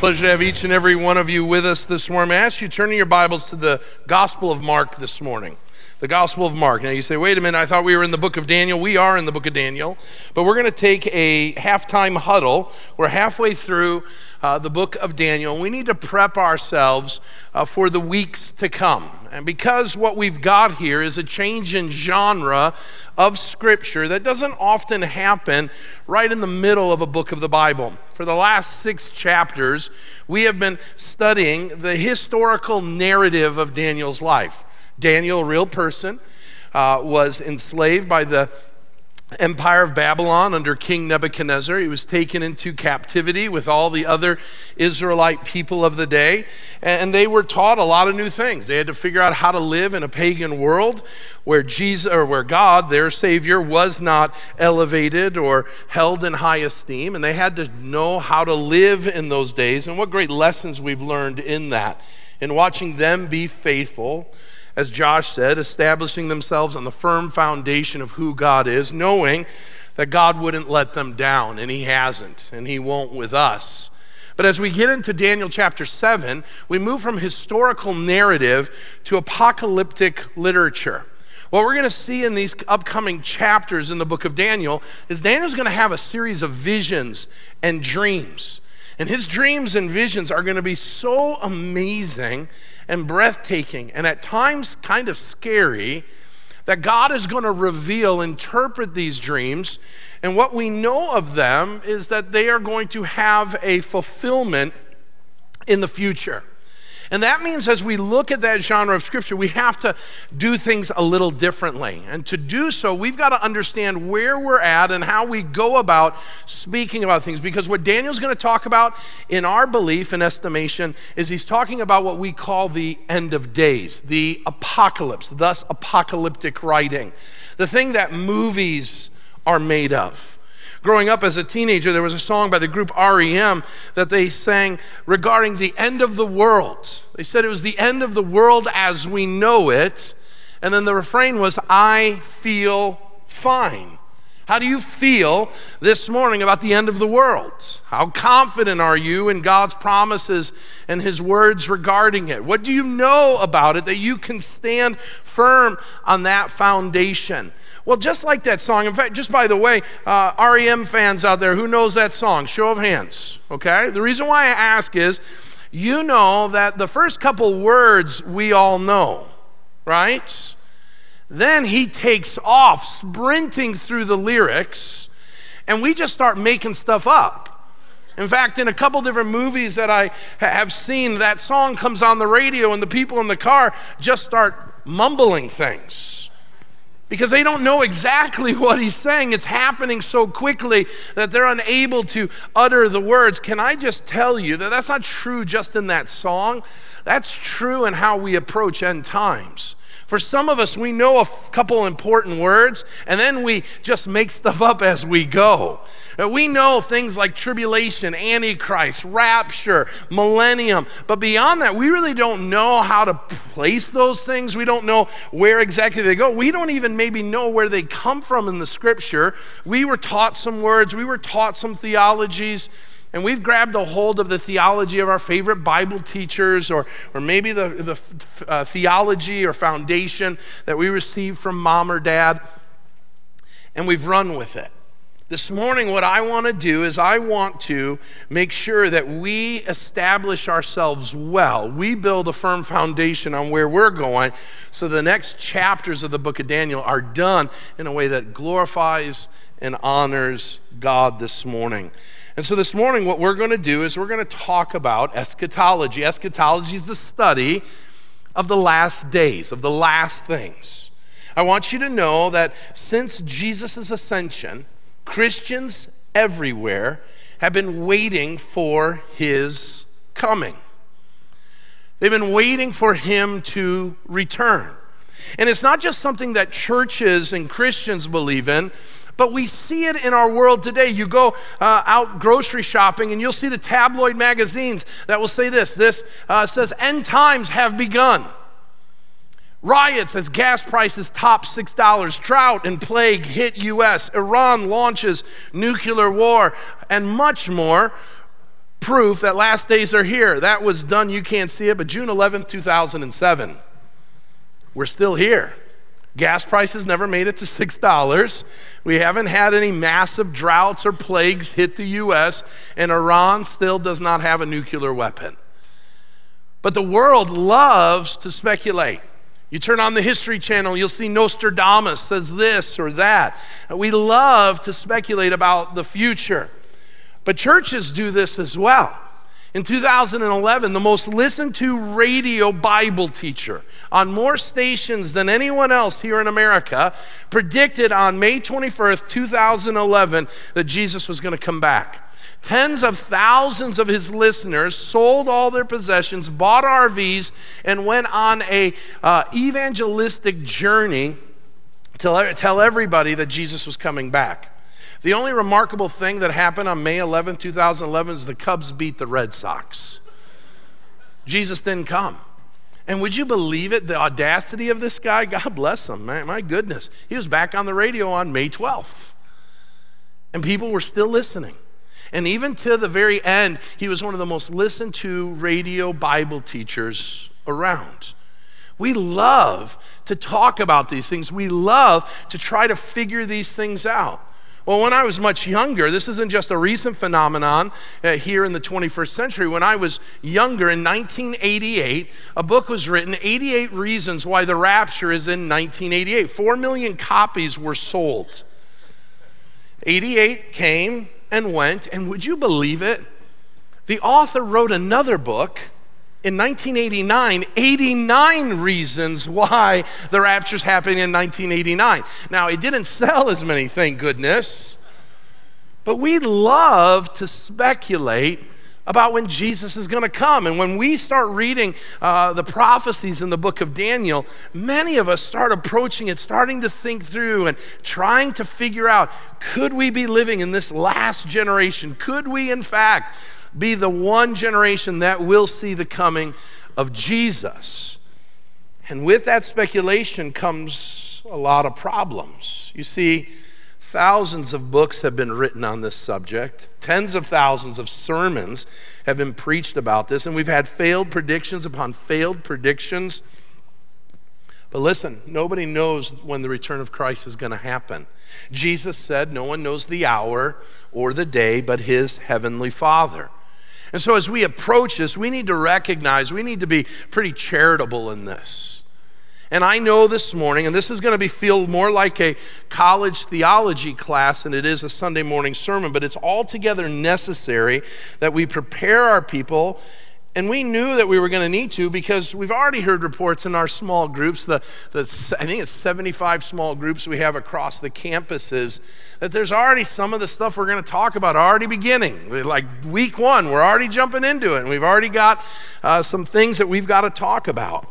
Pleasure to have each and every one of you with us this morning. I ask you to turn your Bibles to the Gospel of Mark this morning. The Gospel of Mark. Now you say, wait a minute, I thought we were in the book of Daniel. We are in the book of Daniel, but we're going to take a halftime huddle. We're halfway through uh, the book of Daniel. We need to prep ourselves uh, for the weeks to come. And because what we've got here is a change in genre of Scripture that doesn't often happen right in the middle of a book of the Bible. For the last six chapters, we have been studying the historical narrative of Daniel's life. Daniel, a real person, uh, was enslaved by the empire of Babylon under King Nebuchadnezzar. He was taken into captivity with all the other Israelite people of the day, and they were taught a lot of new things. They had to figure out how to live in a pagan world where Jesus or where God, their savior, was not elevated or held in high esteem, and they had to know how to live in those days. And what great lessons we've learned in that. In watching them be faithful as Josh said, establishing themselves on the firm foundation of who God is, knowing that God wouldn't let them down, and He hasn't, and He won't with us. But as we get into Daniel chapter 7, we move from historical narrative to apocalyptic literature. What we're going to see in these upcoming chapters in the book of Daniel is Daniel's going to have a series of visions and dreams. And his dreams and visions are going to be so amazing and breathtaking and at times kind of scary that God is going to reveal, interpret these dreams. And what we know of them is that they are going to have a fulfillment in the future. And that means as we look at that genre of scripture, we have to do things a little differently. And to do so, we've got to understand where we're at and how we go about speaking about things. Because what Daniel's going to talk about in our belief and estimation is he's talking about what we call the end of days, the apocalypse, thus apocalyptic writing, the thing that movies are made of. Growing up as a teenager, there was a song by the group REM that they sang regarding the end of the world. They said it was the end of the world as we know it. And then the refrain was, I feel fine. How do you feel this morning about the end of the world? How confident are you in God's promises and His words regarding it? What do you know about it that you can stand firm on that foundation? Well, just like that song, in fact, just by the way, uh, REM fans out there, who knows that song? Show of hands, okay? The reason why I ask is you know that the first couple words we all know, right? Then he takes off sprinting through the lyrics, and we just start making stuff up. In fact, in a couple different movies that I have seen, that song comes on the radio, and the people in the car just start mumbling things because they don't know exactly what he's saying. It's happening so quickly that they're unable to utter the words. Can I just tell you that that's not true just in that song? That's true in how we approach end times. For some of us, we know a couple important words, and then we just make stuff up as we go. Uh, we know things like tribulation, antichrist, rapture, millennium, but beyond that, we really don't know how to place those things. We don't know where exactly they go. We don't even maybe know where they come from in the scripture. We were taught some words, we were taught some theologies. And we've grabbed a hold of the theology of our favorite Bible teachers, or, or maybe the, the uh, theology or foundation that we received from mom or dad, and we've run with it. This morning, what I want to do is I want to make sure that we establish ourselves well. We build a firm foundation on where we're going so the next chapters of the book of Daniel are done in a way that glorifies and honors God this morning. And so this morning, what we're going to do is we're going to talk about eschatology. Eschatology is the study of the last days, of the last things. I want you to know that since Jesus' ascension, Christians everywhere have been waiting for his coming. They've been waiting for him to return. And it's not just something that churches and Christians believe in, but we see it in our world today. You go uh, out grocery shopping and you'll see the tabloid magazines that will say this this uh, says, End times have begun. Riots as gas prices top $6. Drought and plague hit U.S. Iran launches nuclear war, and much more. proof that last days are here. That was done, you can't see it, but June 11th, 2007. We're still here. Gas prices never made it to $6. We haven't had any massive droughts or plagues hit the U.S., and Iran still does not have a nuclear weapon. But the world loves to speculate. You turn on the History Channel, you'll see Nostradamus says this or that. We love to speculate about the future. But churches do this as well. In 2011, the most listened to radio Bible teacher on more stations than anyone else here in America predicted on May 21st, 2011, that Jesus was going to come back. Tens of thousands of his listeners sold all their possessions, bought RVs, and went on a uh, evangelistic journey to tell everybody that Jesus was coming back. The only remarkable thing that happened on May 11, 2011 is the Cubs beat the Red Sox. Jesus didn't come. And would you believe it, the audacity of this guy? God bless him. My, my goodness. He was back on the radio on May 12th. And people were still listening. And even to the very end, he was one of the most listened to radio Bible teachers around. We love to talk about these things. We love to try to figure these things out. Well, when I was much younger, this isn't just a recent phenomenon uh, here in the 21st century. When I was younger in 1988, a book was written 88 Reasons Why the Rapture is in 1988. Four million copies were sold. 88 came, and went, and would you believe it? The author wrote another book in 1989, 89 reasons why the rapture's happening in 1989. Now, it didn't sell as many, thank goodness, but we love to speculate about when Jesus is going to come. And when we start reading uh, the prophecies in the book of Daniel, many of us start approaching it, starting to think through and trying to figure out could we be living in this last generation? Could we, in fact, be the one generation that will see the coming of Jesus? And with that speculation comes a lot of problems. You see, Thousands of books have been written on this subject. Tens of thousands of sermons have been preached about this, and we've had failed predictions upon failed predictions. But listen, nobody knows when the return of Christ is going to happen. Jesus said, No one knows the hour or the day but his heavenly Father. And so, as we approach this, we need to recognize, we need to be pretty charitable in this. And I know this morning, and this is going to be feel more like a college theology class than it is a Sunday morning sermon, but it's altogether necessary that we prepare our people. And we knew that we were going to need to because we've already heard reports in our small groups, the, the, I think it's 75 small groups we have across the campuses, that there's already some of the stuff we're going to talk about already beginning. Like week one, we're already jumping into it, and we've already got uh, some things that we've got to talk about.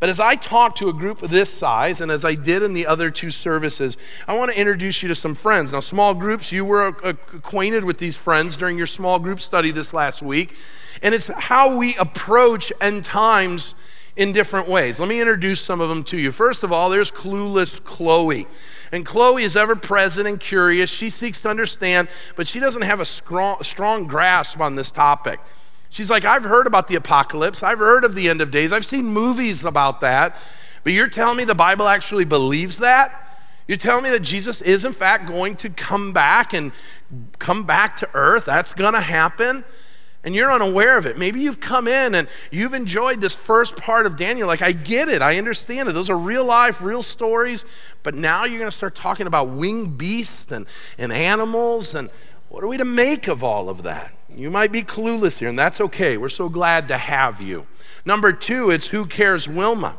But as I talk to a group this size, and as I did in the other two services, I want to introduce you to some friends. Now, small groups, you were acquainted with these friends during your small group study this last week, and it's how we approach end times in different ways. Let me introduce some of them to you. First of all, there's clueless Chloe. And Chloe is ever present and curious. She seeks to understand, but she doesn't have a strong, strong grasp on this topic. She's like, I've heard about the apocalypse. I've heard of the end of days. I've seen movies about that. But you're telling me the Bible actually believes that? You're telling me that Jesus is, in fact, going to come back and come back to earth? That's going to happen? And you're unaware of it. Maybe you've come in and you've enjoyed this first part of Daniel. Like, I get it. I understand it. Those are real life, real stories. But now you're going to start talking about winged beasts and, and animals. And what are we to make of all of that? You might be clueless here, and that's okay. We're so glad to have you. Number two, it's Who Cares Wilma.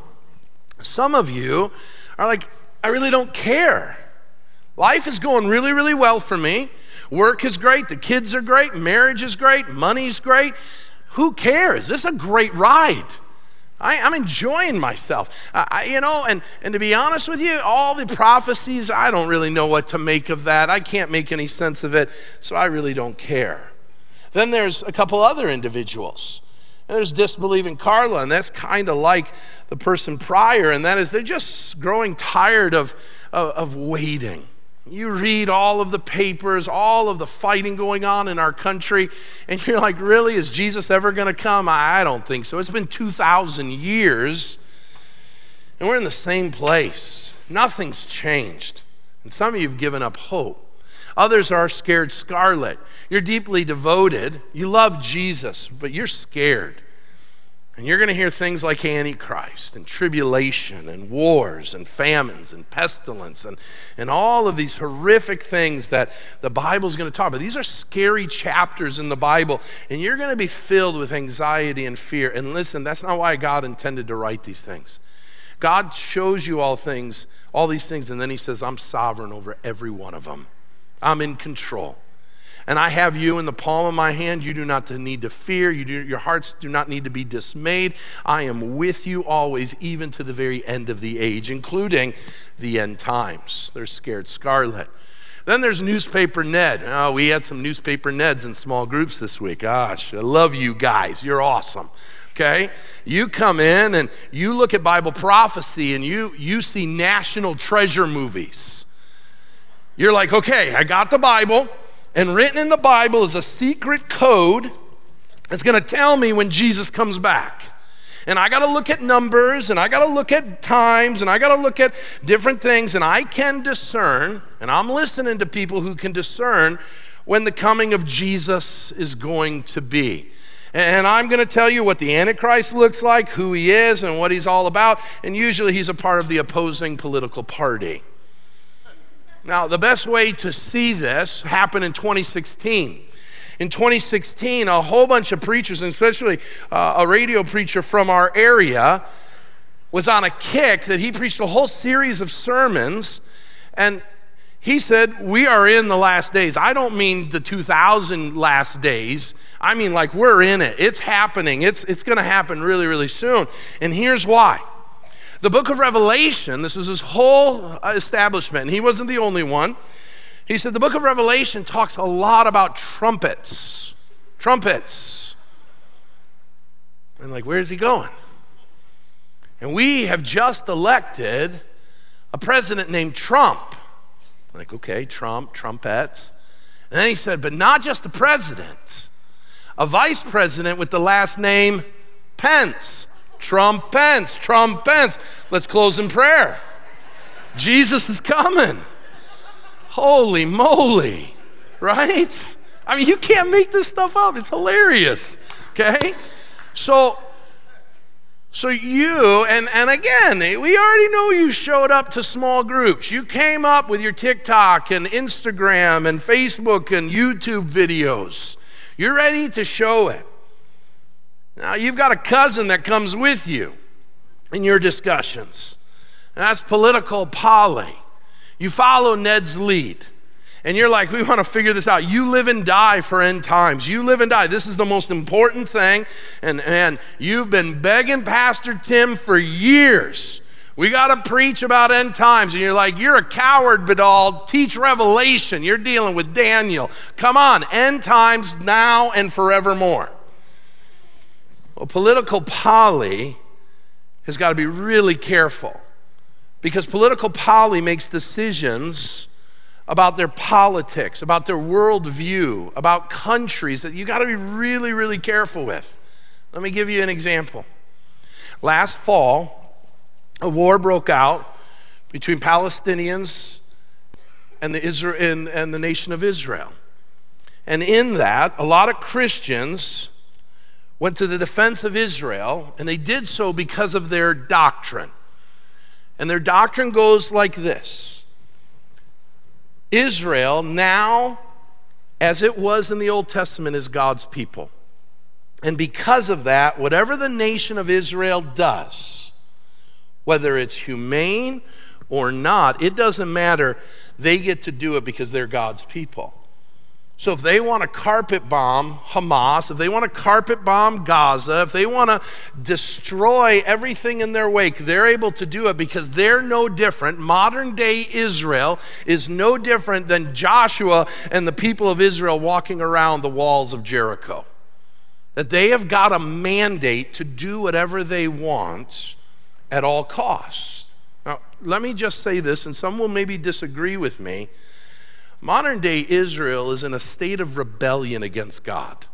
Some of you are like, I really don't care. Life is going really, really well for me. Work is great. The kids are great. Marriage is great. Money's great. Who cares? This is a great ride. I, am enjoying myself. I, you know, and, and to be honest with you, all the prophecies, I don't really know what to make of that. I can't make any sense of it, so I really don't care. Then there's a couple other individuals. And there's disbelieving Carla, and that's kind of like the person prior, and that is they're just growing tired of, of, of waiting. You read all of the papers, all of the fighting going on in our country, and you're like, really? Is Jesus ever going to come? I don't think so. It's been 2,000 years, and we're in the same place. Nothing's changed. And some of you have given up hope. Others are scared scarlet. You're deeply devoted. You love Jesus, but you're scared. And you're going to hear things like Antichrist and tribulation and wars and famines and pestilence and, and all of these horrific things that the Bible's going to talk about. These are scary chapters in the Bible, and you're going to be filled with anxiety and fear. And listen, that's not why God intended to write these things. God shows you all things, all these things, and then He says, I'm sovereign over every one of them. I'm in control and I have you in the palm of my hand. You do not need to fear. You do, your hearts do not need to be dismayed. I am with you always, even to the very end of the age, including the end times. They're scared scarlet. Then there's newspaper Ned. Oh, we had some newspaper Neds in small groups this week. Gosh, I love you guys. You're awesome. Okay? You come in and you look at Bible prophecy and you you see national treasure movies. You're like, okay, I got the Bible. And written in the Bible is a secret code that's going to tell me when Jesus comes back. And I got to look at numbers and I got to look at times and I got to look at different things. And I can discern, and I'm listening to people who can discern when the coming of Jesus is going to be. And I'm going to tell you what the Antichrist looks like, who he is, and what he's all about. And usually he's a part of the opposing political party. Now, the best way to see this happened in 2016. In 2016, a whole bunch of preachers, and especially uh, a radio preacher from our area, was on a kick that he preached a whole series of sermons. And he said, We are in the last days. I don't mean the 2000 last days. I mean, like, we're in it. It's happening. It's, it's going to happen really, really soon. And here's why the book of Revelation, this is his whole establishment, he wasn't the only one. He said the book of Revelation talks a lot about trumpets. Trumpets. And like, where's he going? And we have just elected a president named Trump. Like, okay, Trump, trumpets. And then he said, but not just a president, a vice president with the last name Pence. Trump Pence, Trump Pence. Let's close in prayer. Jesus is coming. Holy moly, right? I mean, you can't make this stuff up. It's hilarious. Okay? So, so you, and, and again, we already know you showed up to small groups. You came up with your TikTok and Instagram and Facebook and YouTube videos. You're ready to show it. Now, you've got a cousin that comes with you in your discussions. And that's political Polly. You follow Ned's lead. And you're like, we want to figure this out. You live and die for end times. You live and die. This is the most important thing. And, and you've been begging Pastor Tim for years. We got to preach about end times. And you're like, you're a coward, Badal. Teach Revelation. You're dealing with Daniel. Come on, end times now and forevermore. Well, political Polly has got to be really careful because political Polly makes decisions about their politics, about their worldview, about countries that you got to be really, really careful with. Let me give you an example. Last fall, a war broke out between Palestinians and the, and, and the nation of Israel. And in that, a lot of Christians went to the defense of Israel, and they did so because of their doctrine. And their doctrine goes like this Israel, now as it was in the Old Testament, is God's people. And because of that, whatever the nation of Israel does, whether it's humane or not, it doesn't matter. They get to do it because they're God's people. So if they want to carpet bomb Hamas, if they want to carpet bomb Gaza, if they want to destroy everything in their wake, they're able to do it because they're no different. Modern day Israel is no different than Joshua and the people of Israel walking around the walls of Jericho. That they have got a mandate to do whatever they want at all costs. Now, let me just say this, and some will maybe disagree with me. Modern day Israel is in a state of rebellion against God.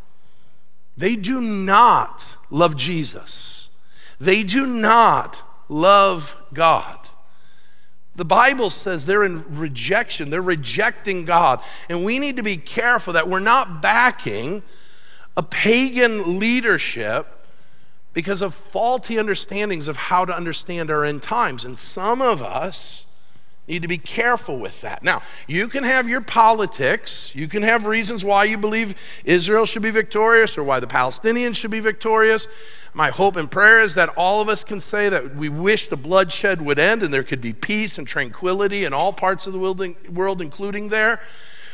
They do not love Jesus, they do not love God. The Bible says they're in rejection, they're rejecting God. And we need to be careful that we're not backing a pagan leadership because of faulty understandings of how to understand our end times. And some of us need to be careful with that. Now, you can have your politics, you can have reasons why you believe Israel should be victorious or why the Palestinians should be victorious. My hope and prayer is that all of us can say that we wish the bloodshed would end and there could be peace and tranquility in all parts of the world, including there.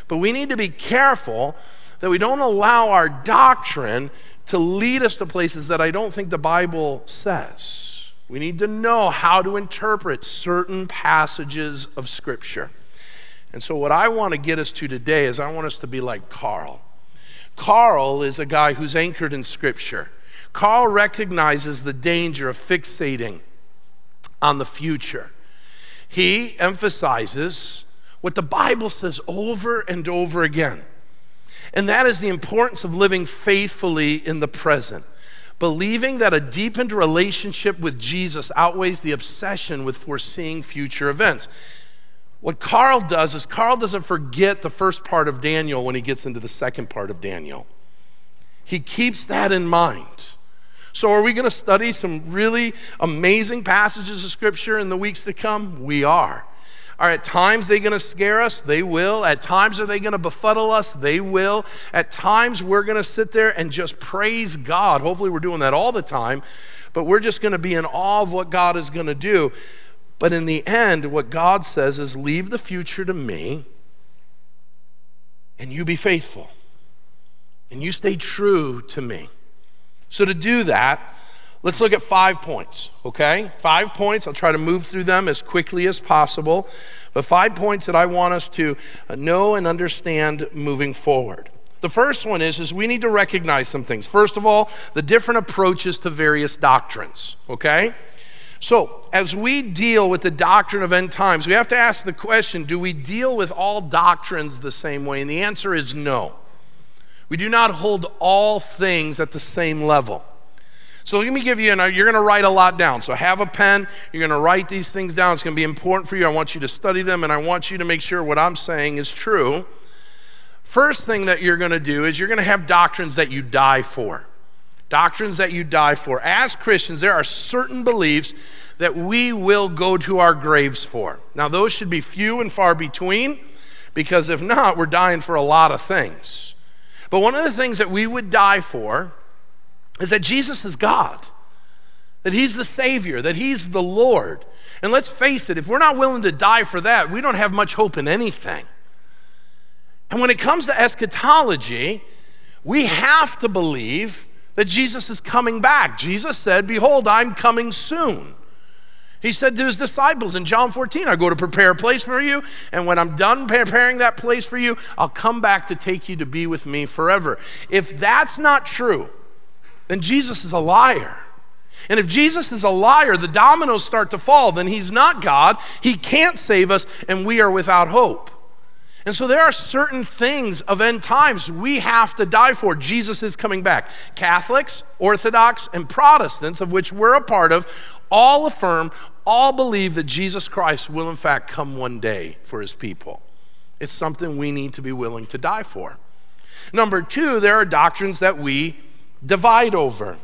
But we need to be careful that we don't allow our doctrine to lead us to places that I don't think the Bible says. We need to know how to interpret certain passages of Scripture. And so, what I want to get us to today is I want us to be like Carl. Carl is a guy who's anchored in Scripture. Carl recognizes the danger of fixating on the future. He emphasizes what the Bible says over and over again and that is the importance of living faithfully in the present. Believing that a deepened relationship with Jesus outweighs the obsession with foreseeing future events. What Carl does is Carl doesn't forget the first part of Daniel when he gets into the second part of Daniel. He keeps that in mind. So, are we going to study some really amazing passages of Scripture in the weeks to come? We are. Are at times they going to scare us? They will. At times are they going to befuddle us? They will. At times we're going to sit there and just praise God. Hopefully we're doing that all the time, but we're just going to be in awe of what God is going to do. But in the end, what God says is leave the future to me and you be faithful and you stay true to me. So to do that, Let's look at five points, okay? Five points. I'll try to move through them as quickly as possible, but five points that I want us to uh, know and understand moving forward. The first one is, is we need to recognize some things. First of all, the different approaches to various doctrines, okay? So, as we deal with the doctrine of end times, we have to ask the question do we deal with all doctrines the same way? And the answer is no. We do not hold all things at the same level. So let me give you, and you're going to write a lot down. So have a pen. You're going to write these things down. It's going to be important for you. I want you to study them, and I want you to make sure what I'm saying is true. First thing that you're going to do is you're going to have doctrines that you die for. Doctrines that you die for. As Christians, there are certain beliefs that we will go to our graves for. Now, those should be few and far between, because if not, we're dying for a lot of things. But one of the things that we would die for is that Jesus is God, that He's the Savior, that He's the Lord. And let's face it, if we're not willing to die for that, we don't have much hope in anything. And when it comes to eschatology, we have to believe that Jesus is coming back. Jesus said, Behold, I'm coming soon. He said to his disciples in John 14, I go to prepare a place for you, and when I'm done preparing that place for you, I'll come back to take you to be with me forever. If that's not true, then Jesus is a liar. And if Jesus is a liar, the dominoes start to fall. Then he's not God, he can't save us, and we are without hope. And so there are certain things of end times we have to die for. Jesus is coming back. Catholics, Orthodox, and Protestants, of which we're a part of, all affirm, all believe that Jesus Christ will in fact come one day for his people. It's something we need to be willing to die for. Number two, there are doctrines that we divide over.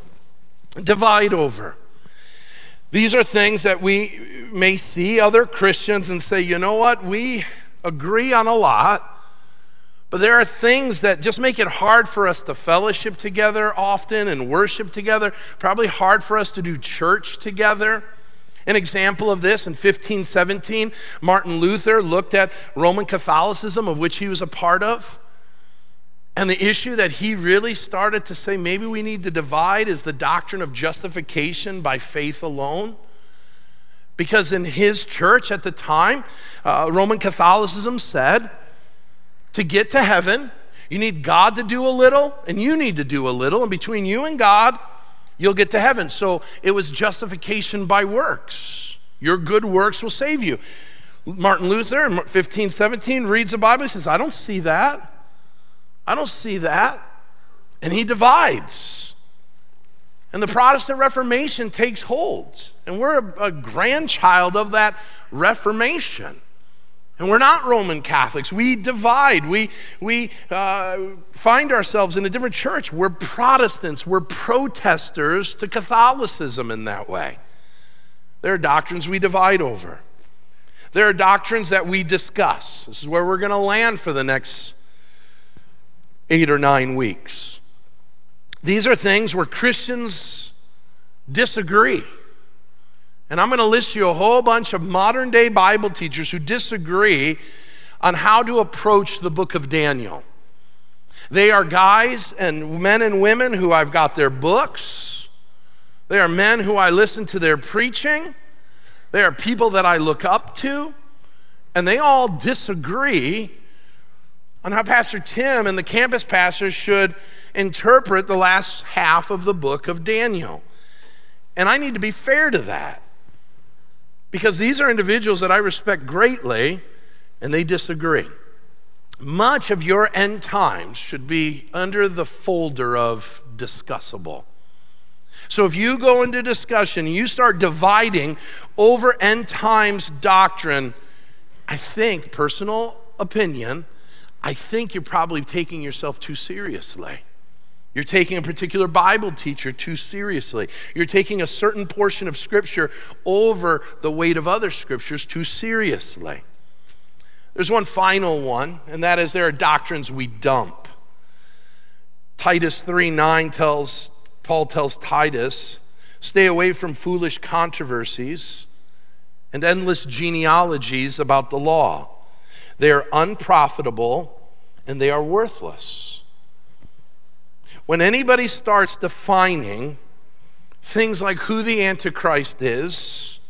Divide over. These are things that we may see other Christians and say, you know what, we agree on a lot, but there are things that just make it hard for us to fellowship together often and worship together, probably hard for us to do church together. An example of this in 1517, Martin Luther looked at Roman Catholicism, of which he was a part of. And the issue that he really started to say maybe we need to divide is the doctrine of justification by faith alone. Because in his church at the time, uh, Roman Catholicism said to get to heaven, you need God to do a little, and you need to do a little, and between you and God, you'll get to heaven. So it was justification by works. Your good works will save you. Martin Luther in 1517 reads the Bible and says, I don't see that. I don't see that. And he divides. And the Protestant Reformation takes hold. And we're a, a grandchild of that Reformation. And we're not Roman Catholics. We divide. We, we uh, find ourselves in a different church. We're Protestants. We're protesters to Catholicism in that way. There are doctrines we divide over. There are doctrines that we discuss. This is where we're going to land for the next eight or nine weeks. These are things where Christians disagree. And I'm going to list you a whole bunch of modern day Bible teachers who disagree on how to approach the book of Daniel. They are guys and men and women who I've got their books. They are men who I listen to their preaching. They are people that I look up to. And they all disagree on how Pastor Tim and the campus pastors should interpret the last half of the book of Daniel. And I need to be fair to that because these are individuals that I respect greatly and they disagree. Much of your end times should be under the folder of discussable. So if you go into discussion, you start dividing over end times doctrine, I think, personal opinion, I think you're probably taking yourself too seriously. You're taking a particular Bible teacher too seriously. You're taking a certain portion of Scripture over the weight of other Scriptures too seriously. There's one final one, and that is there are doctrines we dump. Titus 3 9 tells, Paul tells Titus, stay away from foolish controversies and endless genealogies about the law. They are unprofitable and they are worthless. When anybody starts defining things like who the Antichrist is,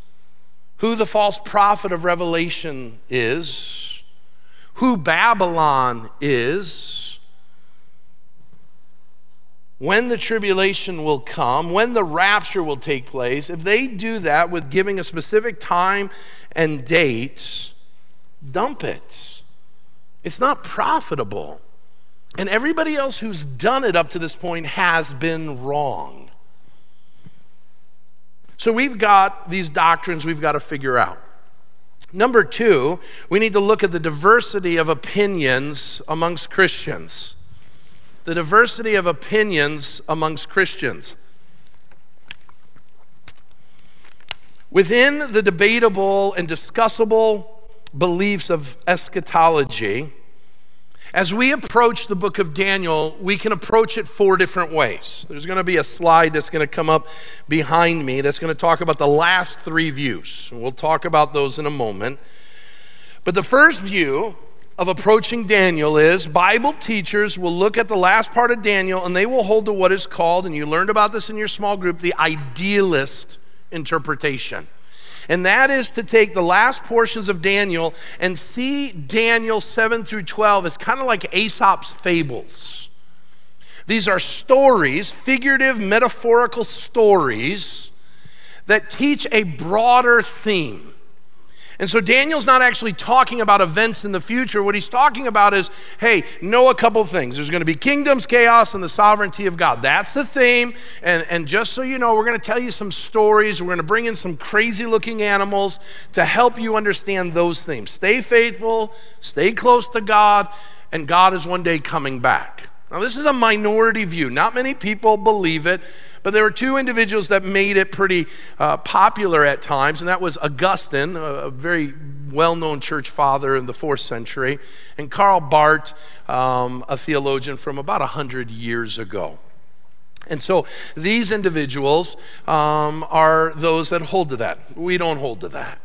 who the false prophet of Revelation is, who Babylon is, when the tribulation will come, when the rapture will take place, if they do that with giving a specific time and date, dump it. It's not profitable. And everybody else who's done it up to this point has been wrong. So we've got these doctrines we've got to figure out. Number two, we need to look at the diversity of opinions amongst Christians. The diversity of opinions amongst Christians. Within the debatable and discussable beliefs of eschatology, as we approach the book of Daniel, we can approach it four different ways. There's going to be a slide that's going to come up behind me that's going to talk about the last three views. We'll talk about those in a moment. But the first view of approaching Daniel is Bible teachers will look at the last part of Daniel and they will hold to what is called, and you learned about this in your small group, the idealist interpretation. And that is to take the last portions of Daniel and see Daniel 7 through 12 as kind of like Aesop's fables. These are stories, figurative, metaphorical stories that teach a broader theme. And so Daniel's not actually talking about events in the future. What he's talking about is hey, know a couple things. There's going to be kingdoms, chaos, and the sovereignty of God. That's the theme. And, and just so you know, we're going to tell you some stories. We're going to bring in some crazy looking animals to help you understand those themes. Stay faithful, stay close to God, and God is one day coming back. Now, this is a minority view. Not many people believe it, but there were two individuals that made it pretty uh, popular at times, and that was Augustine, a, very well known church father in the fourth century, and Karl Barth, um, a theologian from about 100 years ago. And so these individuals um, are those that hold to that. We don't hold to that,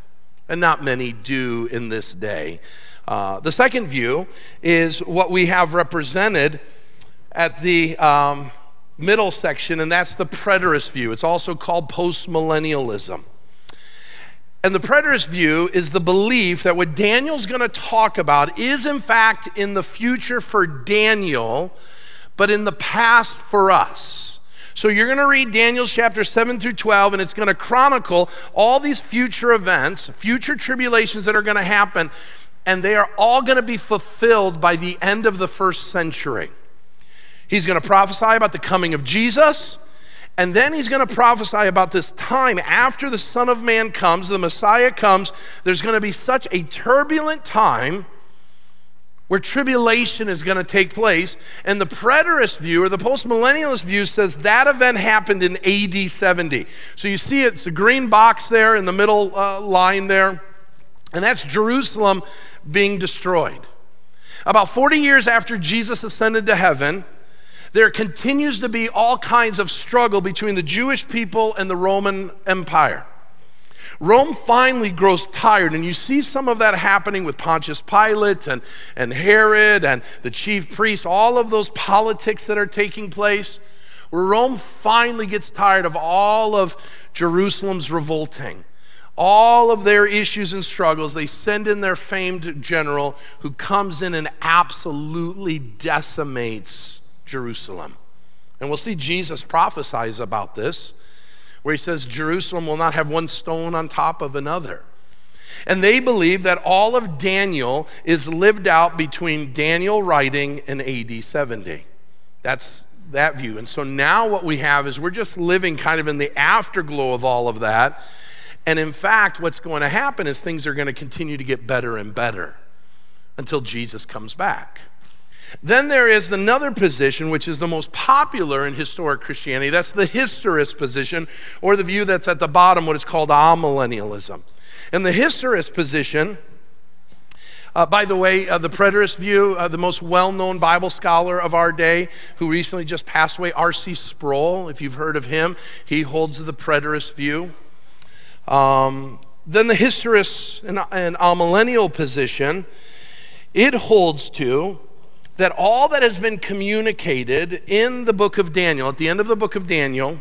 and not many do in this day. Uh, the second view is what we have represented at the um, middle section, and that's the preterist view. It's also called postmillennialism. And the preterist view is the belief that what Daniel's going to talk about is, in fact, in the future for Daniel, but in the past for us. So you're going to read Daniel chapter 7 through 12, and it's going to chronicle all these future events, future tribulations that are going to happen, and they are all going to be fulfilled by the end of the first century. He's going to prophesy about the coming of Jesus. And then he's going to prophesy about this time after the Son of Man comes, the Messiah comes. There's going to be such a turbulent time where tribulation is going to take place. And the preterist view or the postmillennialist view says that event happened in AD 70. So you see it's a green box there in the middle uh, line there, and that's Jerusalem being destroyed. About 40 years after Jesus ascended to heaven, there continues to be all kinds of struggle between the Jewish people and the Roman Empire. Rome finally grows tired, and you see some of that happening with Pontius Pilate and, and Herod and the chief priests, all of those politics that are taking place, where Rome finally gets tired of all of Jerusalem's revolting all of their issues and struggles, they send in their famed general who comes in and absolutely decimates Jerusalem. And we'll see Jesus prophesies about this, where he says, Jerusalem will not have one stone on top of another. And they believe that all of Daniel is lived out between Daniel writing and AD 70. That's that view. And so now what we have is we're just living kind of in the afterglow of all of that. And in fact, what's going to happen is things are going to continue to get better and better until Jesus comes back. Then there is another position, which is the most popular in historic Christianity. That's the historist position, or the view that's at the bottom, what is called amillennialism. And the historist position, uh, by the way, uh, the preterist view, uh, the most well known Bible scholar of our day, who recently just passed away, R.C. Sproul, if you've heard of him, he holds the preterist view. Um, then the historist and, and amillennial position, it holds to that all that has been communicated in the book of Daniel, at the end of the book of Daniel,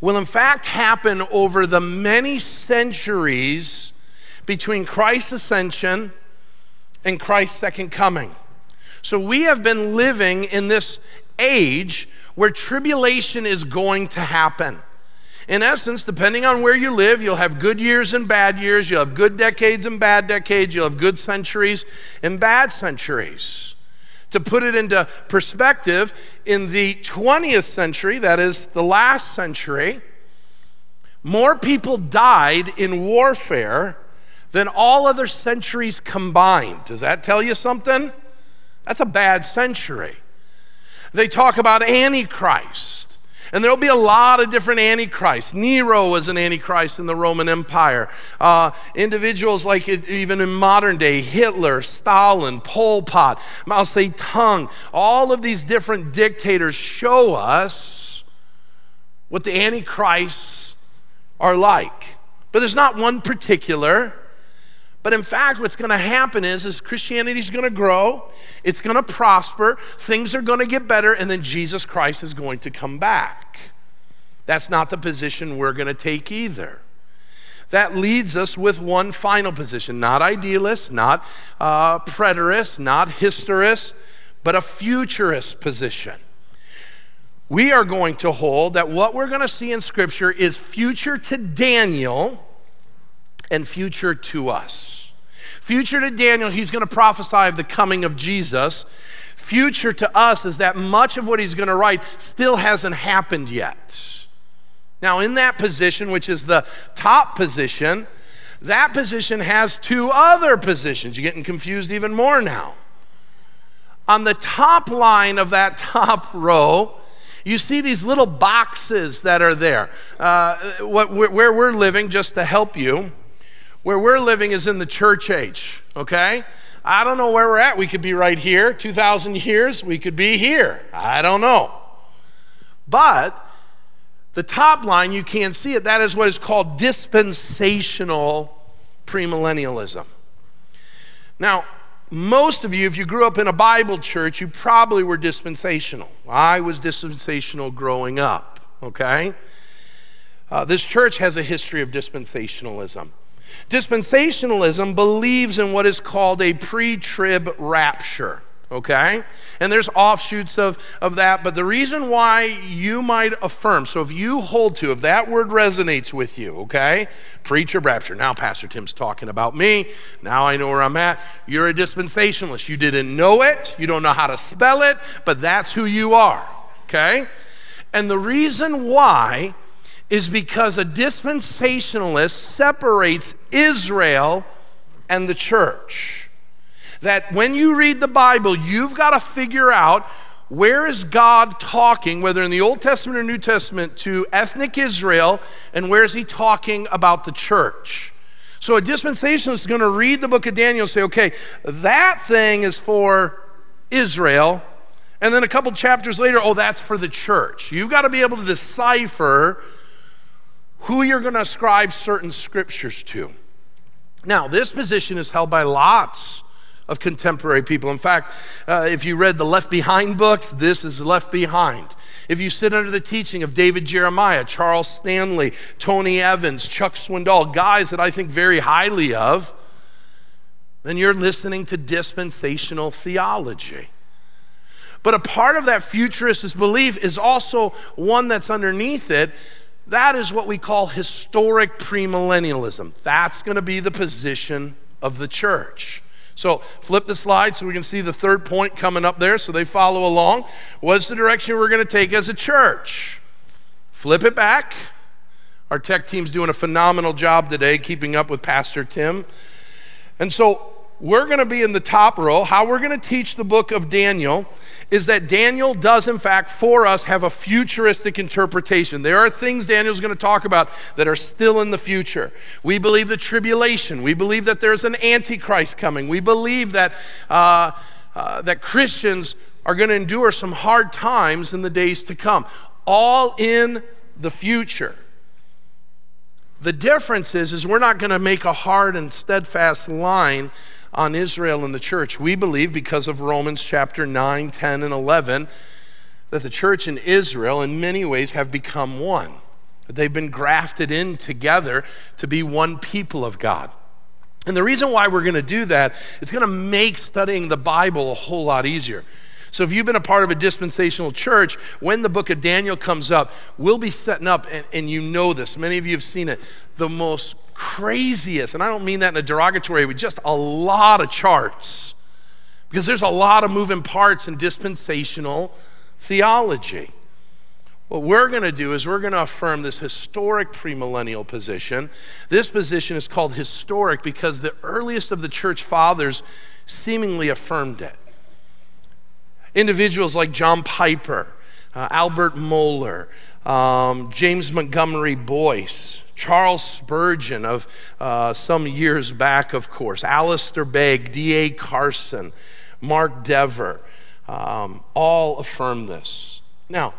will in fact happen over the many centuries between Christ's ascension and Christ's second coming. So we have been living in this age where tribulation is going to happen. In essence, depending on where you live, you'll have good years and bad years. You'll have good decades and bad decades. You'll have good centuries and bad centuries. To put it into perspective, in the 20th century, that is the last century, more people died in warfare than all other centuries combined. Does that tell you something? That's a bad century. They talk about Antichrist. And there'll be a lot of different antichrists. Nero was an antichrist in the Roman Empire. Uh, individuals like it, even in modern day, Hitler, Stalin, Pol Pot, Mao Zedong, all of these different dictators show us what the antichrists are like. But there's not one particular. But in fact, what's going to happen is, is Christianity is going to grow, it's going to prosper, things are going to get better, and then Jesus Christ is going to come back. That's not the position we're going to take either. That leads us with one final position, not idealist, not uh, preterist, not historist, but a futurist position. We are going to hold that what we're going to see in Scripture is future to Daniel and future to us. Future to Daniel, he's going to prophesy of the coming of Jesus. Future to us is that much of what he's going to write still hasn't happened yet. Now, in that position, which is the top position, that position has two other positions. You're getting confused even more now. On the top line of that top row, you see these little boxes that are there. Uh, what, where we're living, just to help you, where we're living is in the church age, okay? I don't know where we're at. We could be right here, 2,000 years. We could be here. I don't know. But the top line, you can't see it. That is what is called dispensational premillennialism. Now, most of you, if you grew up in a Bible church, you probably were dispensational. I was dispensational growing up, okay? Uh, this church has a history of dispensationalism. Dispensationalism believes in what is called a pre trib rapture. okay? And there's offshoots of, of that, but the reason why you might affirm, so if you hold to, if that word resonates with you, okay? Preacher, rapture. Now, Pastor Tim's talking about me. Now I know where I'm at. You're a dispensationalist. You didn't know it, you don't know how to spell it, but that's who you are, okay? And the reason why is because a dispensationalist separates Israel and the church. That when you read the Bible, you've got to figure out where is God talking, whether in the Old Testament or New Testament, to ethnic Israel, and where is he talking about the church? So a dispensationalist is going to read the book of Daniel and say, okay, that thing is for Israel. And then a couple chapters later, oh, that's for the church. You've got to be able to decipher who you're going to ascribe certain scriptures to. Now, this position is held by lots of contemporary people. In fact, uh, if you read the Left Behind books, this is Left Behind. If you sit under the teaching of David Jeremiah, Charles Stanley, Tony Evans, Chuck Swindoll, guys that I think very highly of, then you're listening to dispensational theology. But a part of that futurist belief is also one that's underneath it that is what we call historic premillennialism. That's going to be the position of the church. So flip the slide so we can see the third point coming up there so they follow along. What's the direction we're going to take as a church? Flip it back. Our tech team's doing a phenomenal job today keeping up with Pastor Tim. And so we're going to be in the top row. How we're going to teach the book of Daniel is that Daniel does, in fact, for us have a futuristic interpretation. There are things Daniel's going to talk about that are still in the future. We believe the tribulation. We believe that there's an antichrist coming. We believe that, uh, uh, that Christians are going to endure some hard times in the days to come, all in the future. The difference is, is we're not going to make a hard and steadfast line on Israel and the church. We believe, because of Romans chapter 9, 10, and 11, that the church and Israel, in many ways, have become one. They've been grafted in together to be one people of God. And the reason why we're going to do that is going to make studying the Bible a whole lot easier. So, if you've been a part of a dispensational church, when the book of Daniel comes up, we'll be setting up, and, and you know this, many of you have seen it, the most craziest, and I don't mean that in a derogatory way, just a lot of charts. Because there's a lot of moving parts in dispensational theology. What we're going to do is we're going to affirm this historic premillennial position. This position is called historic because the earliest of the church fathers seemingly affirmed it. Individuals like John Piper, uh, Albert Mohler, um, James Montgomery Boice, Charles Spurgeon of uh, some years back, of course, Alistair Begg, D.A. Carson, Mark Dever, um, all affirm this. Now,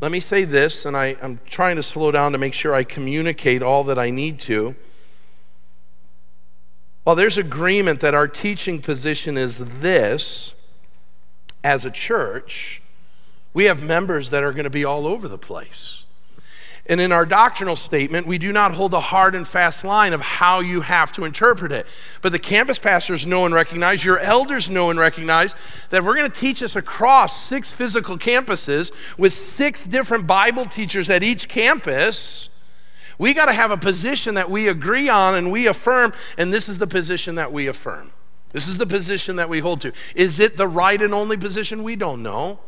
let me say this, and I, I'm trying to slow down to make sure I communicate all that I need to. While there's agreement that our teaching position is this, as a church, we have members that are going to be all over the place. And in our doctrinal statement, we do not hold a hard and fast line of how you have to interpret it. But the campus pastors know and recognize, your elders know and recognize that we're going to teach us across six physical campuses with six different Bible teachers at each campus. We got to have a position that we agree on and we affirm, and this is the position that we affirm. This is the position that we hold to. Is it the right and only position? We don't know.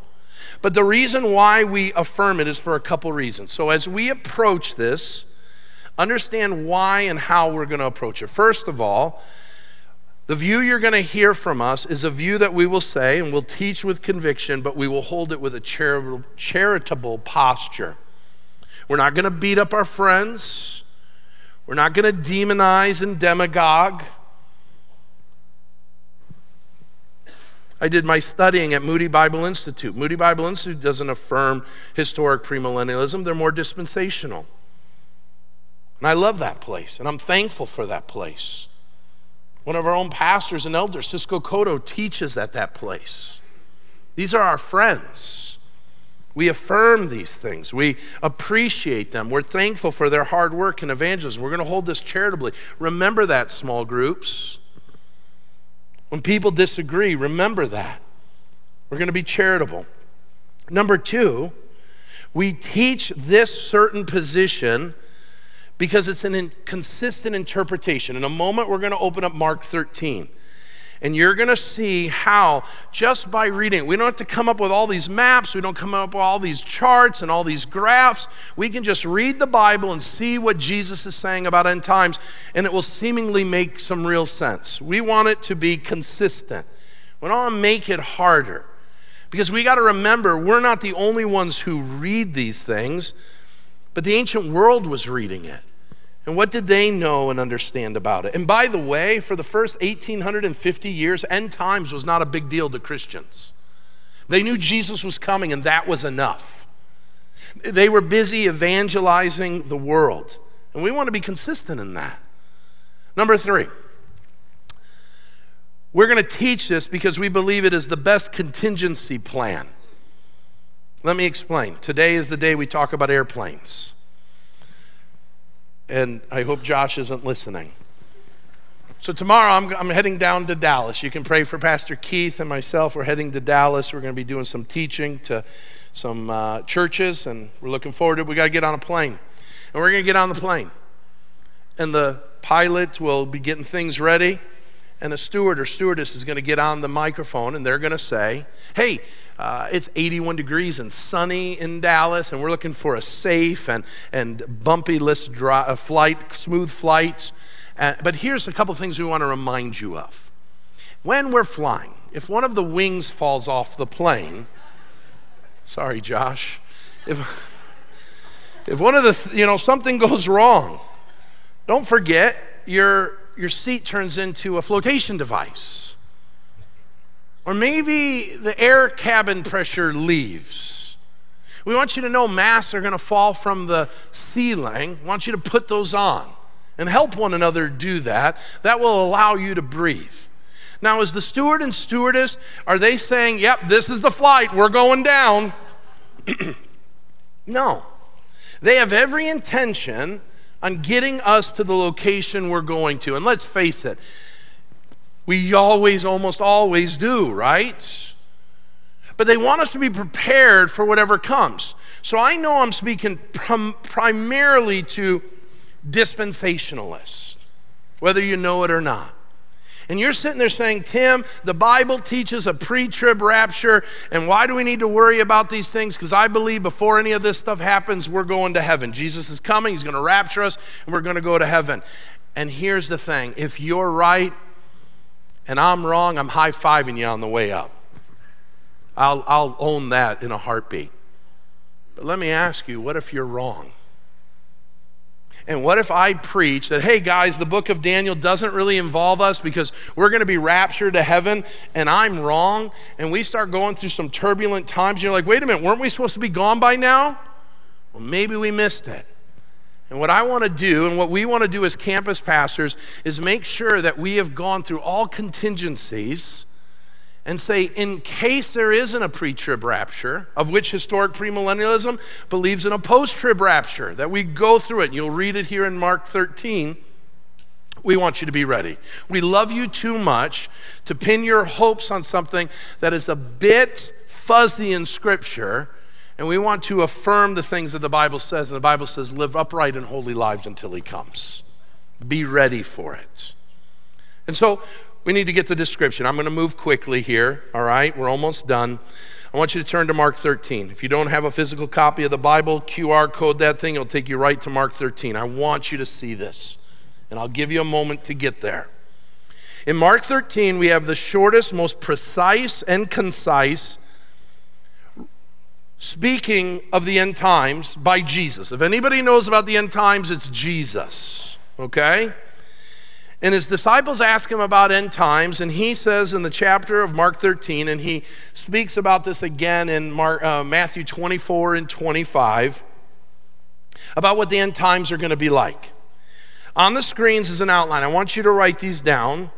But the reason why we affirm it is for a couple reasons. So as we approach this, understand why and how we're going to approach it. First of all, the view you're going to hear from us is a view that we will say and we'll teach with conviction, but we will hold it with a charitable, posture. We're not going to beat up our friends. We're not going to demonize and demagogue. I did my studying at Moody Bible Institute. Moody Bible Institute doesn't affirm historic premillennialism, they're more dispensational. And I love that place, and I'm thankful for that place. One of our own pastors and elders, Cisco Cotto, teaches at that place. These are our friends. We affirm these things. We appreciate them. We're thankful for their hard work and evangelism. We're going to hold this charitably. Remember that, small groups. When people disagree, remember that. We're going to be charitable. Number two, we teach this certain position because it's an inconsistent interpretation. In a moment, we're going to open up Mark 13. And you're going to see how, just by reading, we don't have to come up with all these maps, we don't come up with all these charts and all these graphs. We can just read the Bible and see what Jesus is saying about end times, and it will seemingly make some real sense. We want it to be consistent. We don't want to make it harder. Because we got to remember, we're not the only ones who read these things, but the ancient world was reading it. And what did they know and understand about it? And by the way, for the first 1850 years, end times was not a big deal to Christians. They knew Jesus was coming, and that was enough. They were busy evangelizing the world. And we want to be consistent in that. Number three, we're going to teach this because we believe it is the best contingency plan. Let me explain. Today is the day we talk about airplanes and I hope Josh isn't listening. So, tomorrow I'm, I'm, heading down to Dallas. You can pray for Pastor Keith and myself. We're heading to Dallas. We're going to be doing some teaching to some uh, churches, and we're looking forward to it. We got to get on a plane. And we're going to get on the plane. And the pilot will be getting things ready and a steward or stewardess is going to get on the microphone and they're going to say, Hey, uh, it's 81 degrees and sunny in Dallas, and we're looking for a safe and, and bumpy-less dry, uh, flight, smooth flights. Uh, but here's a couple things we want to remind you of. When we're flying, if one of the wings falls off the plane, sorry, Josh, if, if one of the, you know, something goes wrong, don't forget your your seat turns into a flotation device. Or maybe the air cabin pressure leaves. We want you to know masks are going to fall from the ceiling. We want you to put those on and help one another do that. That will allow you to breathe. Now, is the steward and stewardess, are they saying, yep, this is the flight, we're going down? no. They have every intention on getting us to the location we're going to. And let's face it, we always, almost always do, right? But they want us to be prepared for whatever comes. So I know I'm speaking prim- primarily to dispensationalists, whether you know it or not. And you're sitting there saying, Tim, the Bible teaches a pre trib rapture, and why do we need to worry about these things? Because I believe before any of this stuff happens, we're going to heaven. Jesus is coming, He's going to rapture us, and we're going to go to heaven. And here's the thing if you're right and I'm wrong, I'm high fiving you on the way up. I'll, I'll own that in a heartbeat. But let me ask you what if you're wrong? And what if I preach that, hey guys, the book of Daniel doesn't really involve us because we're going to be raptured to heaven and I'm wrong? And we start going through some turbulent times. You're like, wait a minute, weren't we supposed to be gone by now? Well, maybe we missed it. And what I want to do, and what we want to do as campus pastors, is make sure that we have gone through all contingencies and say, in case there isn't a pre trib rapture, of which historic premillennialism believes in a post trib rapture, that we go through it, and you'll read it here in Mark 13. We want you to be ready. We love you too much to pin your hopes on something that is a bit fuzzy in Scripture, and we want to affirm the things that the Bible says. And the Bible says, live upright and holy lives until He comes. Be ready for it. And so, we need to get the description. I'm going to move quickly here, all right? We're almost done. I want you to turn to Mark 13. If you don't have a physical copy of the Bible, QR code that thing, it'll take you right to Mark 13. I want you to see this, and I'll give you a moment to get there. In Mark 13, we have the shortest, most precise, and concise speaking of the end times by Jesus. If anybody knows about the end times, it's Jesus, okay? And his disciples ask him about end times, and he says in the chapter of Mark 13, and he speaks about this again in Mark, uh, Matthew 24 and 25, about what the end times are going to be like. On the screens is an outline. I want you to write these down.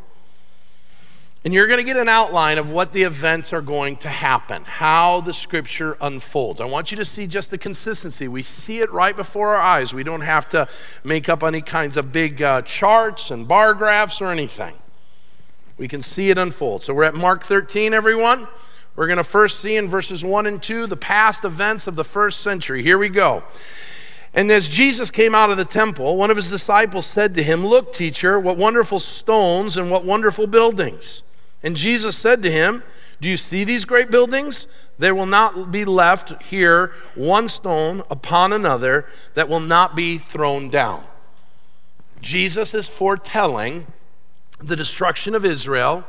And you're going to get an outline of what the events are going to happen, how the scripture unfolds. I want you to see just the consistency. We see it right before our eyes. We don't have to make up any kinds of big uh, charts and bar graphs or anything. We can see it unfold. So we're at Mark 13, everyone. We're going to first see in verses 1 and 2 the past events of the first century. Here we go. And as Jesus came out of the temple, one of his disciples said to him, Look, teacher, what wonderful stones and what wonderful buildings. And Jesus said to him, Do you see these great buildings? There will not be left here one stone upon another that will not be thrown down. Jesus is foretelling the destruction of Israel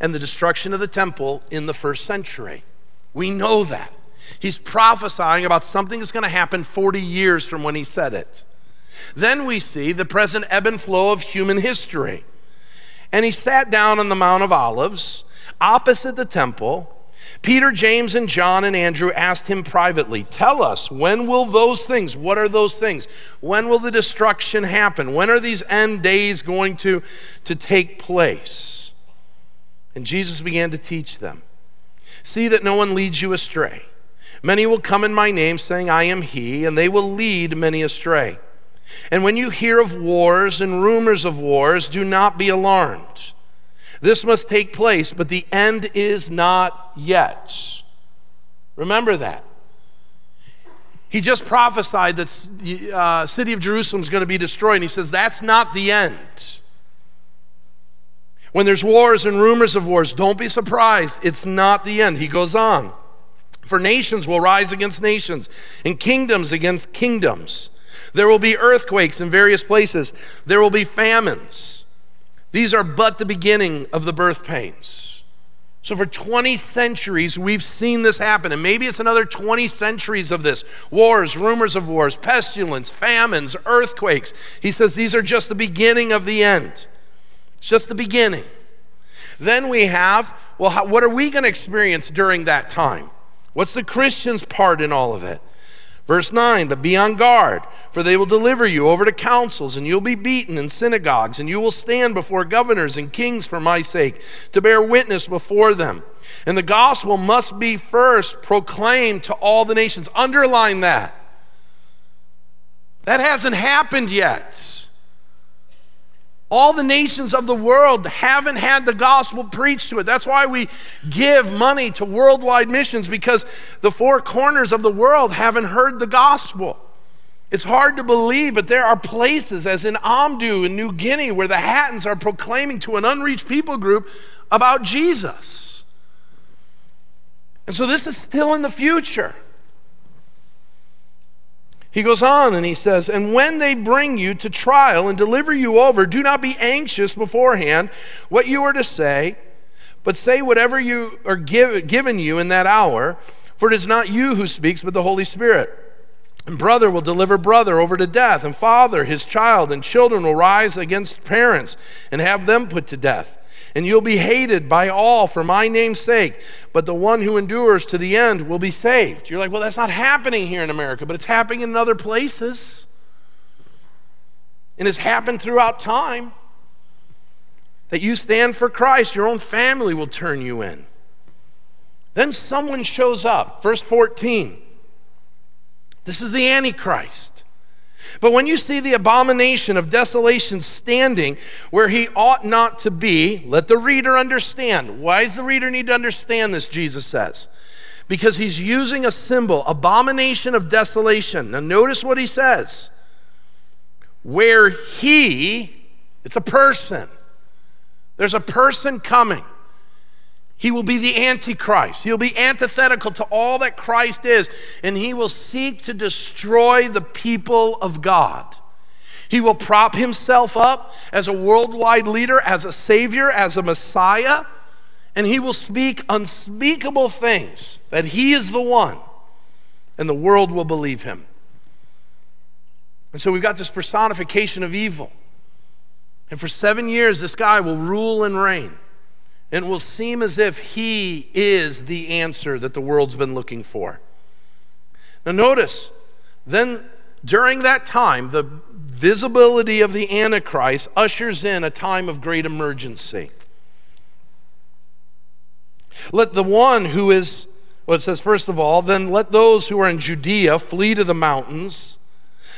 and the destruction of the temple in the first century. We know that. He's prophesying about something that's going to happen 40 years from when he said it. Then we see the present ebb and flow of human history. And he sat down on the Mount of Olives opposite the temple. Peter, James, and John and Andrew asked him privately, Tell us, when will those things, what are those things? When will the destruction happen? When are these end days going to, to take place? And Jesus began to teach them See that no one leads you astray. Many will come in my name, saying, I am he, and they will lead many astray. And when you hear of wars and rumors of wars, do not be alarmed. This must take place, but the end is not yet. Remember that. He just prophesied that the uh, city of Jerusalem is going to be destroyed, and he says that's not the end. When there's wars and rumors of wars, don't be surprised. It's not the end. He goes on. For nations will rise against nations, and kingdoms against kingdoms. There will be earthquakes in various places. There will be famines. These are but the beginning of the birth pains. So, for 20 centuries, we've seen this happen, and maybe it's another 20 centuries of this wars, rumors of wars, pestilence, famines, earthquakes. He says these are just the beginning of the end. It's just the beginning. Then we have, well, how, what are we going to experience during that time? What's the Christian's part in all of it? Verse 9, but be on guard, for they will deliver you over to councils, and you'll be beaten in synagogues, and you will stand before governors and kings for my sake, to bear witness before them. And the gospel must be first proclaimed to all the nations. Underline that. That hasn't happened yet. All the nations of the world haven't had the gospel preached to it. That's why we give money to worldwide missions because the four corners of the world haven't heard the gospel. It's hard to believe, but there are places, as in Amdu in New Guinea, where the Hattons are proclaiming to an unreached people group about Jesus. And so this is still in the future. He goes on and he says, And when they bring you to trial and deliver you over, do not be anxious beforehand what you are to say, but say whatever you are give, given you in that hour, for it is not you who speaks, but the Holy Spirit. And brother will deliver brother over to death, and father his child, and children will rise against parents and have them put to death and you'll be hated by all for my name's sake, but the one who endures to the end will be saved. You're like, well, that's not happening here in America, but it's happening in other places. And it's happened throughout time. That you stand for Christ, your own family will turn you in. Then someone shows up. Verse 14. This is the Antichrist. But when you see the abomination of desolation standing where he ought not to be, let the reader understand. Why does the reader need to understand this? Jesus says. Because he's using a symbol, abomination of desolation. Now, notice what he says. Where he, it's a person, there's a person coming. He will be the Antichrist. He'll be antithetical to all that Christ is, and he will seek to destroy the people of God. He will prop himself up as a worldwide leader, as a savior, as a Messiah, and he will speak unspeakable things that he is the one, and the world will believe him. And so we've got this personification of evil. And for seven years, this guy will rule and reign. And it will seem as if he is the answer that the world's been looking for. Now, notice, then during that time, the visibility of the Antichrist ushers in a time of great emergency. Let the one who is, well, it says, first of all, then let those who are in Judea flee to the mountains.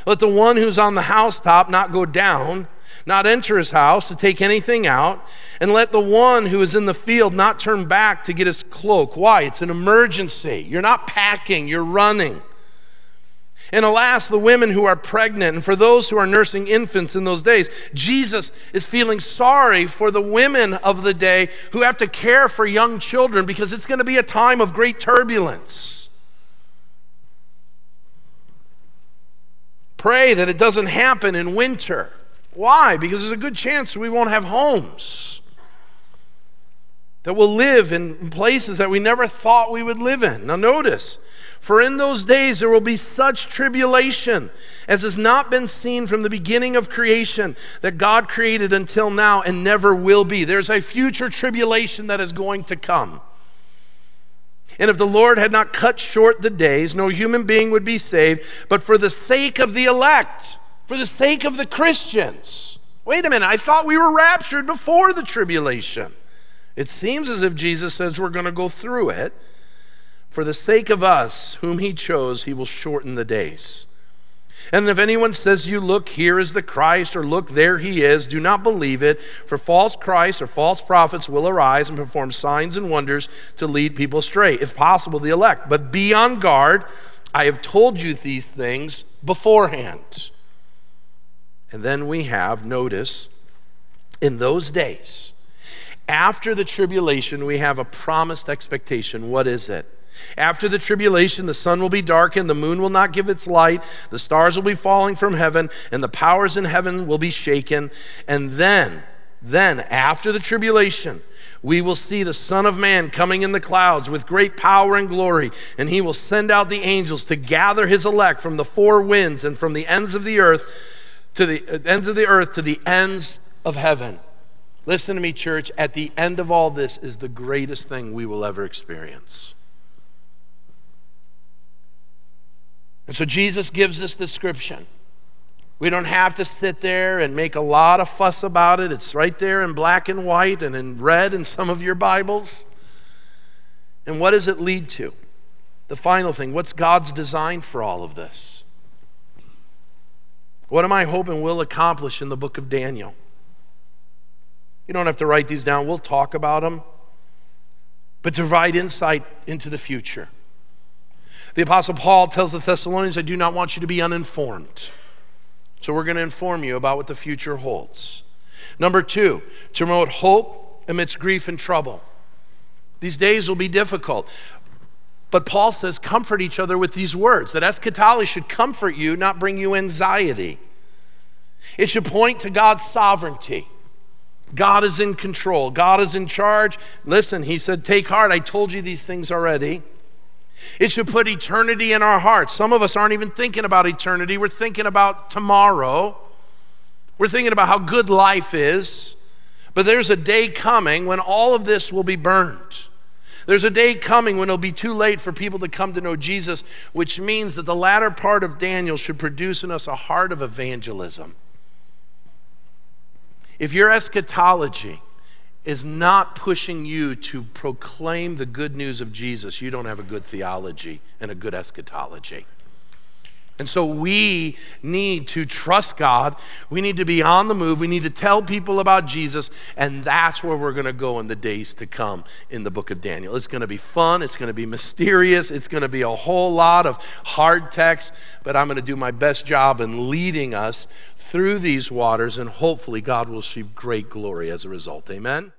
Let the one who's on the housetop not go down not enter his house to take anything out, and let the one who is in the field not turn back to get his cloak. Why? It's an emergency. You're not packing, you're running. And alas, the women who are pregnant, and for those who are nursing infants in those days, Jesus is feeling sorry for the women of the day who have to care for young children because it's going to be a time of great turbulence. Pray that it doesn't happen in winter. Why? Because there's a good chance we won't have homes. That we'll live in places that we never thought we would live in. Now, notice, for in those days there will be such tribulation as has not been seen from the beginning of creation that God created until now and never will be. There's a future tribulation that is going to come. And if the Lord had not cut short the days, no human being would be saved, but for the sake of the elect, for the sake of the Christians. Wait a minute, I thought we were raptured before the tribulation. It seems as if Jesus says we're going to go through it. For the sake of us, whom he chose, he will shorten the days. And if anyone says you look here is the Christ or look there he is, do not believe it, for false Christs or false prophets will arise and perform signs and wonders to lead people astray, if possible the elect. But be on guard. I have told you these things beforehand. And then we have, notice, in those days, after the tribulation, we have a promised expectation. What is it? After the tribulation, the sun will be darkened, the moon will not give its light, the stars will be falling from heaven, and the powers in heaven will be shaken. And then, then, after the tribulation, we will see the Son of Man coming in the clouds with great power and glory, and he will send out the angels to gather his elect from the four winds and from the ends of the earth to the uh, ends of the earth to the ends of heaven. Listen to me, church. At the end of all this is the greatest thing we will ever experience. And so Jesus gives this description. We don't have to sit there and make a lot of fuss about it. It's right there in black and white and in red in some of your Bibles. And what does it lead to? The final thing what's God's design for all of this? What am I hoping we'll accomplish in the book of Daniel? You don't have to write these down, we'll talk about them. But to provide insight into the future. The Apostle Paul tells the Thessalonians, I do not want you to be uninformed. So we're going to inform you about what the future holds. Number two, to promote hope amidst grief and trouble. These days will be difficult. But Paul says, comfort each other with these words that eschatology should comfort you, not bring you anxiety. It should point to God's sovereignty. God is in control, God is in charge. Listen, he said, Take heart, I told you these things already. It should put eternity in our hearts. Some of us aren't even thinking about eternity, we're thinking about tomorrow. We're thinking about how good life is. But there's a day coming when all of this will be burned. There's a day coming when it'll be too late for people to come to know Jesus, which means that the latter part of Daniel should produce in us a heart of evangelism. If your eschatology is not pushing you to proclaim the good news of Jesus, you don't have a good theology and a good eschatology. And so we need to trust God. We need to be on the move. We need to tell people about Jesus. And that's where we're going to go in the days to come in the book of Daniel. It's going to be fun. It's going to be mysterious. It's going to be a whole lot of hard text. But I'm going to do my best job in leading us through these waters. And hopefully, God will achieve great glory as a result. Amen.